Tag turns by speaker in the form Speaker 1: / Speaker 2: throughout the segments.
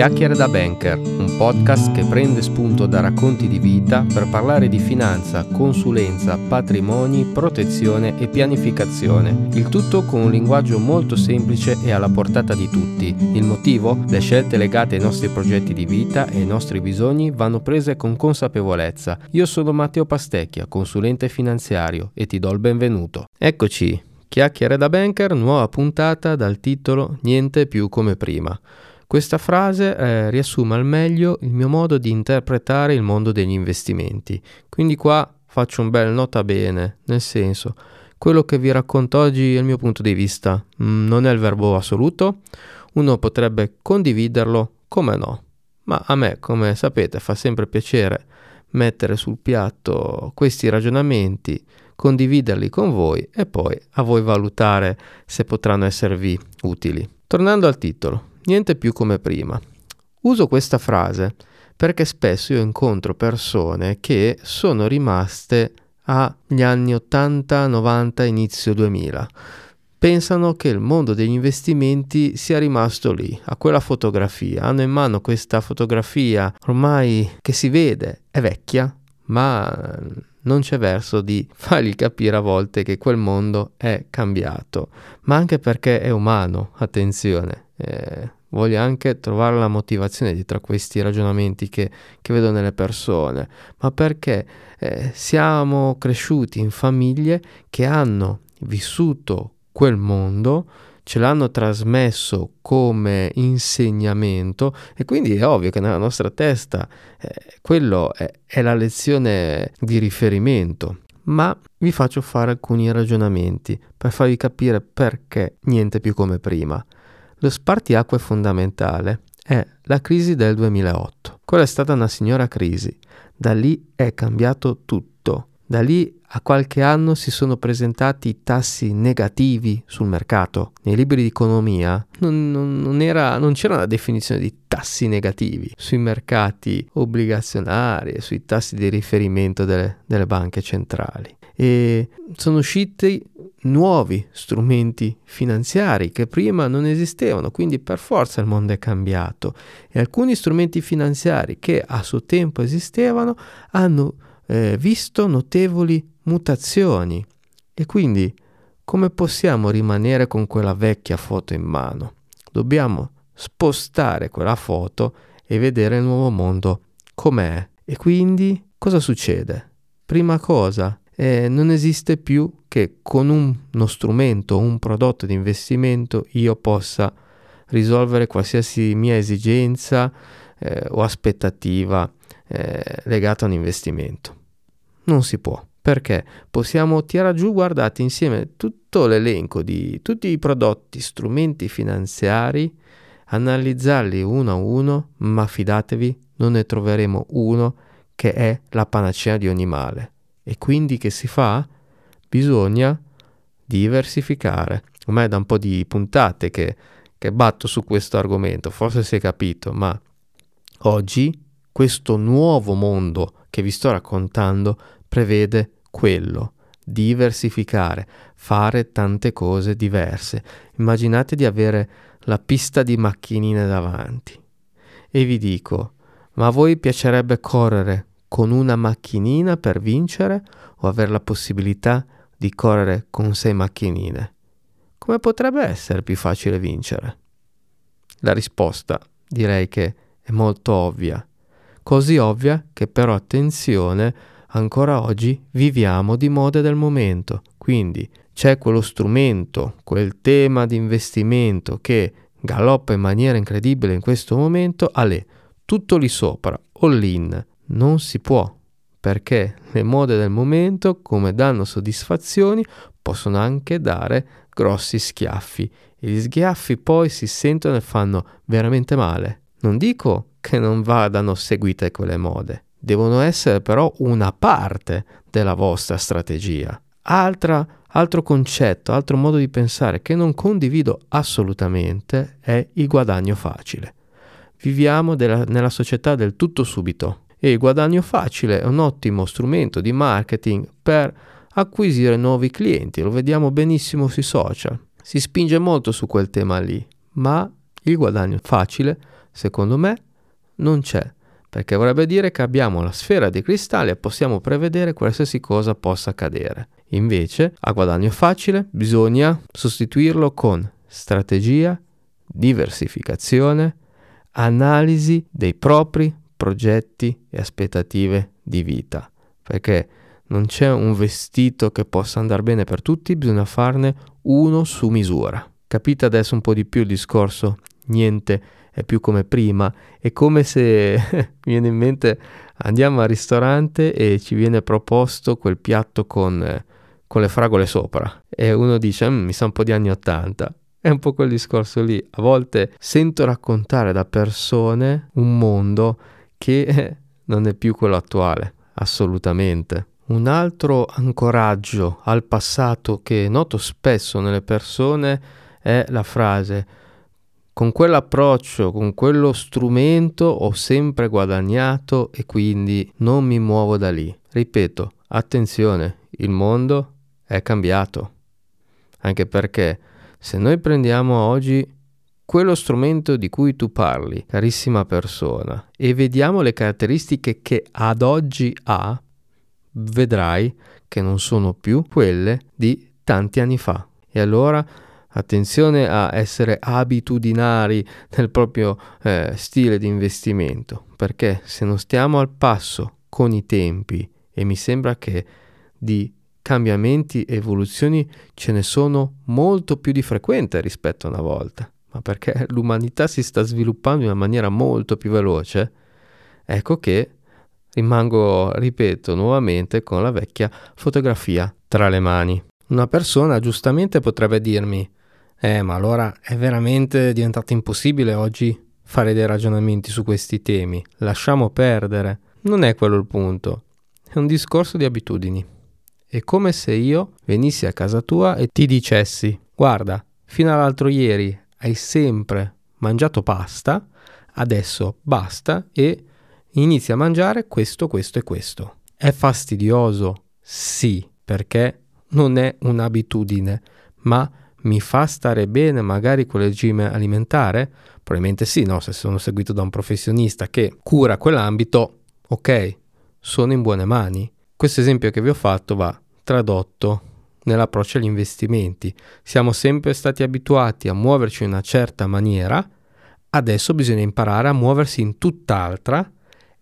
Speaker 1: Chiacchiere da Banker, un podcast che prende spunto da racconti di vita per parlare di finanza, consulenza, patrimoni, protezione e pianificazione. Il tutto con un linguaggio molto semplice e alla portata di tutti. Il motivo? Le scelte legate ai nostri progetti di vita e ai nostri bisogni vanno prese con consapevolezza. Io sono Matteo Pastecchia, consulente finanziario e ti do il benvenuto. Eccoci, Chiacchiere da Banker, nuova puntata dal titolo Niente più come prima. Questa frase eh, riassume al meglio il mio modo di interpretare il mondo degli investimenti. Quindi qua faccio un bel nota bene, nel senso, quello che vi racconto oggi è il mio punto di vista, mm, non è il verbo assoluto, uno potrebbe condividerlo come no, ma a me, come sapete, fa sempre piacere mettere sul piatto questi ragionamenti, condividerli con voi e poi a voi valutare se potranno esservi utili. Tornando al titolo, niente più come prima. Uso questa frase perché spesso io incontro persone che sono rimaste agli anni 80, 90, inizio 2000. Pensano che il mondo degli investimenti sia rimasto lì, a quella fotografia. Hanno in mano questa fotografia ormai che si vede, è vecchia, ma non c'è verso di fargli capire a volte che quel mondo è cambiato, ma anche perché è umano, attenzione. Eh, voglio anche trovare la motivazione dietro a questi ragionamenti che, che vedo nelle persone, ma perché eh, siamo cresciuti in famiglie che hanno vissuto quel mondo, ce l'hanno trasmesso come insegnamento e quindi è ovvio che nella nostra testa eh, quello è, è la lezione di riferimento. Ma vi faccio fare alcuni ragionamenti per farvi capire perché niente più come prima. Lo spartiacque fondamentale è la crisi del 2008. Quella è stata una signora crisi. Da lì è cambiato tutto. Da lì a qualche anno si sono presentati tassi negativi sul mercato. Nei libri di economia non, non, non, era, non c'era una definizione di tassi negativi sui mercati obbligazionari e sui tassi di riferimento delle, delle banche centrali. E sono usciti nuovi strumenti finanziari che prima non esistevano, quindi per forza il mondo è cambiato e alcuni strumenti finanziari che a suo tempo esistevano hanno eh, visto notevoli mutazioni e quindi come possiamo rimanere con quella vecchia foto in mano? Dobbiamo spostare quella foto e vedere il nuovo mondo com'è. E quindi cosa succede? Prima cosa, eh, non esiste più che con un, uno strumento, un prodotto di investimento io possa risolvere qualsiasi mia esigenza eh, o aspettativa eh, legata a un investimento. Non si può perché possiamo tirare giù, guardate insieme tutto l'elenco di tutti i prodotti, strumenti finanziari, analizzarli uno a uno, ma fidatevi, non ne troveremo uno che è la panacea di ogni male. E quindi che si fa? Bisogna diversificare. Ormai da un po' di puntate che, che batto su questo argomento, forse si è capito, ma oggi questo nuovo mondo che vi sto raccontando prevede quello, diversificare, fare tante cose diverse. Immaginate di avere la pista di macchinine davanti. E vi dico, ma a voi piacerebbe correre con una macchinina per vincere o avere la possibilità di correre con sei macchinine? Come potrebbe essere più facile vincere? La risposta direi che è molto ovvia, così ovvia che però attenzione, ancora oggi viviamo di mode del momento, quindi c'è quello strumento, quel tema di investimento che galoppa in maniera incredibile in questo momento, alle tutto lì sopra, all in, non si può, perché le mode del momento, come danno soddisfazioni, possono anche dare grossi schiaffi e gli schiaffi poi si sentono e fanno veramente male. Non dico che non vadano seguite quelle mode, devono essere però una parte della vostra strategia. Altra, altro concetto, altro modo di pensare che non condivido assolutamente è il guadagno facile. Viviamo della, nella società del tutto subito e il guadagno facile è un ottimo strumento di marketing per acquisire nuovi clienti, lo vediamo benissimo sui social. Si spinge molto su quel tema lì, ma il guadagno facile secondo me, non c'è, perché vorrebbe dire che abbiamo la sfera dei cristalli e possiamo prevedere qualsiasi cosa possa accadere. Invece, a guadagno facile, bisogna sostituirlo con strategia, diversificazione, analisi dei propri progetti e aspettative di vita, perché non c'è un vestito che possa andare bene per tutti, bisogna farne uno su misura. Capite adesso un po' di più il discorso? Niente è più come prima, è come se viene in mente andiamo al ristorante e ci viene proposto quel piatto con, con le fragole sopra e uno dice mm, mi sa un po' di anni 80 è un po' quel discorso lì. A volte sento raccontare da persone un mondo che non è più quello attuale, assolutamente. Un altro ancoraggio al passato che noto spesso nelle persone è la frase con quell'approccio, con quello strumento ho sempre guadagnato e quindi non mi muovo da lì. Ripeto, attenzione, il mondo è cambiato. Anche perché se noi prendiamo oggi quello strumento di cui tu parli, carissima persona, e vediamo le caratteristiche che ad oggi ha, vedrai che non sono più quelle di tanti anni fa. E allora attenzione a essere abitudinari nel proprio eh, stile di investimento, perché se non stiamo al passo con i tempi, e mi sembra che di cambiamenti e evoluzioni ce ne sono molto più di frequente rispetto a una volta, ma perché l'umanità si sta sviluppando in una maniera molto più veloce, ecco che rimango, ripeto nuovamente, con la vecchia fotografia tra le mani. Una persona giustamente potrebbe dirmi, eh ma allora è veramente diventato impossibile oggi fare dei ragionamenti su questi temi, lasciamo perdere. Non è quello il punto, è un discorso di abitudini. È come se io venissi a casa tua e ti dicessi, guarda, fino all'altro ieri hai sempre mangiato pasta, adesso basta e inizi a mangiare questo, questo e questo. È fastidioso? Sì, perché non è un'abitudine, ma mi fa stare bene magari quel regime alimentare? Probabilmente sì, no? Se sono seguito da un professionista che cura quell'ambito, ok, sono in buone mani. Questo esempio che vi ho fatto va tradotto nell'approccio agli investimenti. Siamo sempre stati abituati a muoverci in una certa maniera, adesso bisogna imparare a muoversi in tutt'altra.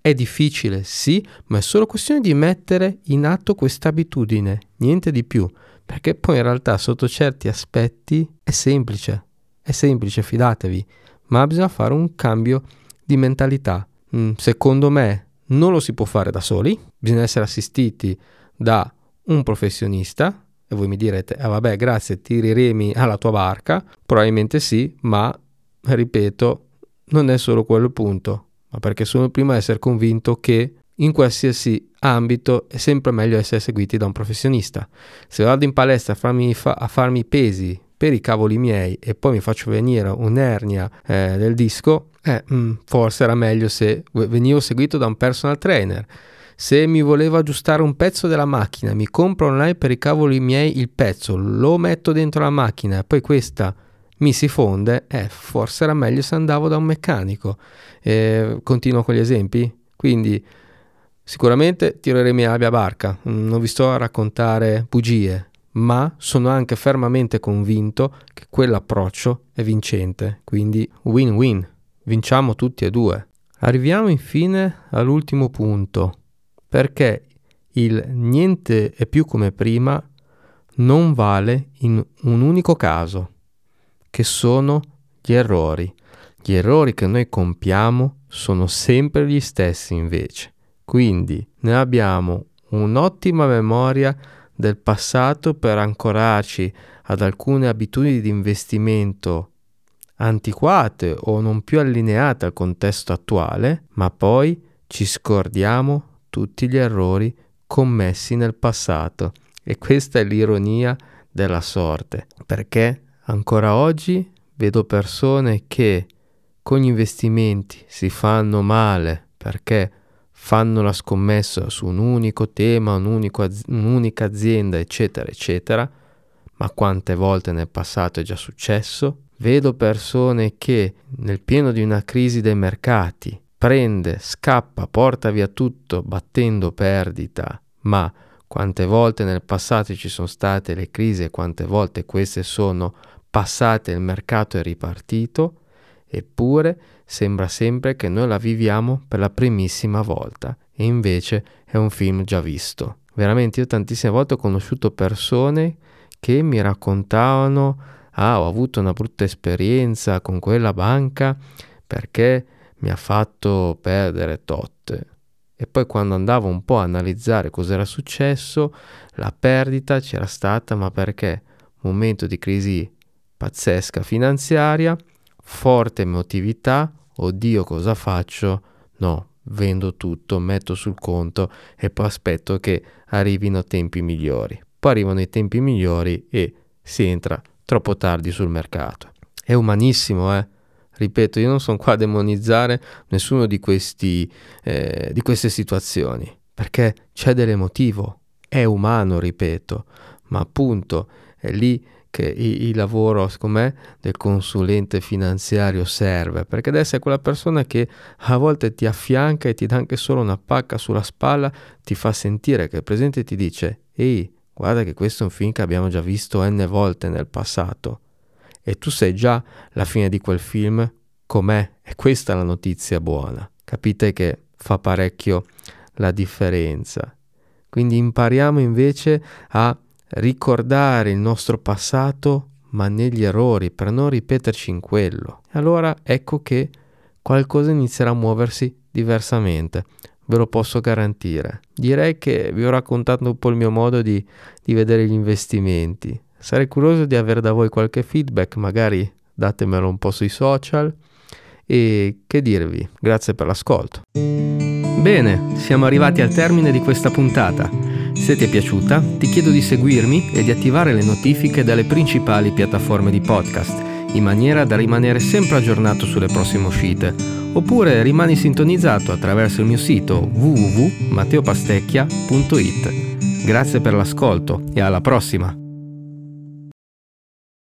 Speaker 1: È difficile, sì, ma è solo questione di mettere in atto questa abitudine, niente di più, perché poi in realtà sotto certi aspetti è semplice, è semplice, fidatevi, ma bisogna fare un cambio di mentalità. Mm, secondo me non lo si può fare da soli, bisogna essere assistiti da un professionista e voi mi direte, ah vabbè grazie, tiri remi alla tua barca, probabilmente sì, ma ripeto, non è solo quello il punto, ma perché sono il primo a essere convinto che in qualsiasi ambito è sempre meglio essere seguiti da un professionista. Se vado in palestra a farmi, fa- a farmi pesi per i cavoli miei e poi mi faccio venire un'ernia eh, del disco, eh, mh, mm, forse era meglio se venivo seguito da un personal trainer. Se mi volevo aggiustare un pezzo della macchina, mi compro online per i cavoli miei il pezzo, lo metto dentro la macchina e poi questa mi si fonde, eh, forse era meglio se andavo da un meccanico. Eh, continuo con gli esempi. Quindi sicuramente tireremo abbia barca, non vi sto a raccontare bugie, ma sono anche fermamente convinto che quell'approccio è vincente, quindi win-win, vinciamo tutti e due. Arriviamo infine all'ultimo punto, perché il niente è più come prima non vale in un unico caso, che sono gli errori. Gli errori che noi compiamo sono sempre gli stessi invece. Quindi noi abbiamo un'ottima memoria del passato per ancorarci ad alcune abitudini di investimento antiquate o non più allineate al contesto attuale, ma poi ci scordiamo tutti gli errori commessi nel passato. E questa è l'ironia della sorte, perché ancora oggi vedo persone che con gli investimenti si fanno male perché fanno la scommessa su un unico tema, un unico, un'unica azienda, eccetera, eccetera, ma quante volte nel passato è già successo. Vedo persone che nel pieno di una crisi dei mercati prende, scappa, porta via tutto battendo perdita, ma quante volte nel passato ci sono state le crisi e quante volte queste sono passate il mercato è ripartito, eppure sembra sempre che noi la viviamo per la primissima volta e invece è un film già visto. Veramente io tantissime volte ho conosciuto persone che mi raccontavano ah ho avuto una brutta esperienza con quella banca perché mi ha fatto perdere tot. E poi quando andavo un po' a analizzare cosa era successo, la perdita c'era stata, ma perché? Momento di crisi pazzesca finanziaria, forte emotività, oddio cosa faccio? No, vendo tutto, metto sul conto e poi aspetto che arrivino tempi migliori. Poi arrivano i tempi migliori e si entra troppo tardi sul mercato. È umanissimo, eh? Ripeto, io non sono qua a demonizzare nessuno di, questi, eh, di queste situazioni, perché c'è dell'emotivo, è umano, ripeto, ma appunto è lì che il, lavoro, secondo me, del consulente finanziario serve, perché deve essere quella persona che a volte ti affianca e ti dà anche solo una pacca sulla spalla, ti fa sentire che è presente e ti dice, ehi, guarda che questo è un film che abbiamo già visto n volte nel passato e tu sai già la fine di quel film com'è e questa è la notizia buona. Capite che fa parecchio la differenza. Quindi impariamo invece a ricordare il nostro passato ma negli errori per non ripeterci in quello. Allora ecco che qualcosa inizierà a muoversi diversamente, ve lo posso garantire. Direi che vi ho raccontato un po' il mio modo di, di vedere gli investimenti. Sarei curioso di avere da voi qualche feedback, magari datemelo un po' sui social. E che dirvi, grazie per l'ascolto.
Speaker 2: Bene, siamo arrivati al termine di questa puntata. Se ti è piaciuta, ti chiedo di seguirmi e di attivare le notifiche dalle principali piattaforme di podcast, in maniera da rimanere sempre aggiornato sulle prossime uscite. Oppure rimani sintonizzato attraverso il mio sito www.matteopastecchia.it. Grazie per l'ascolto e alla prossima!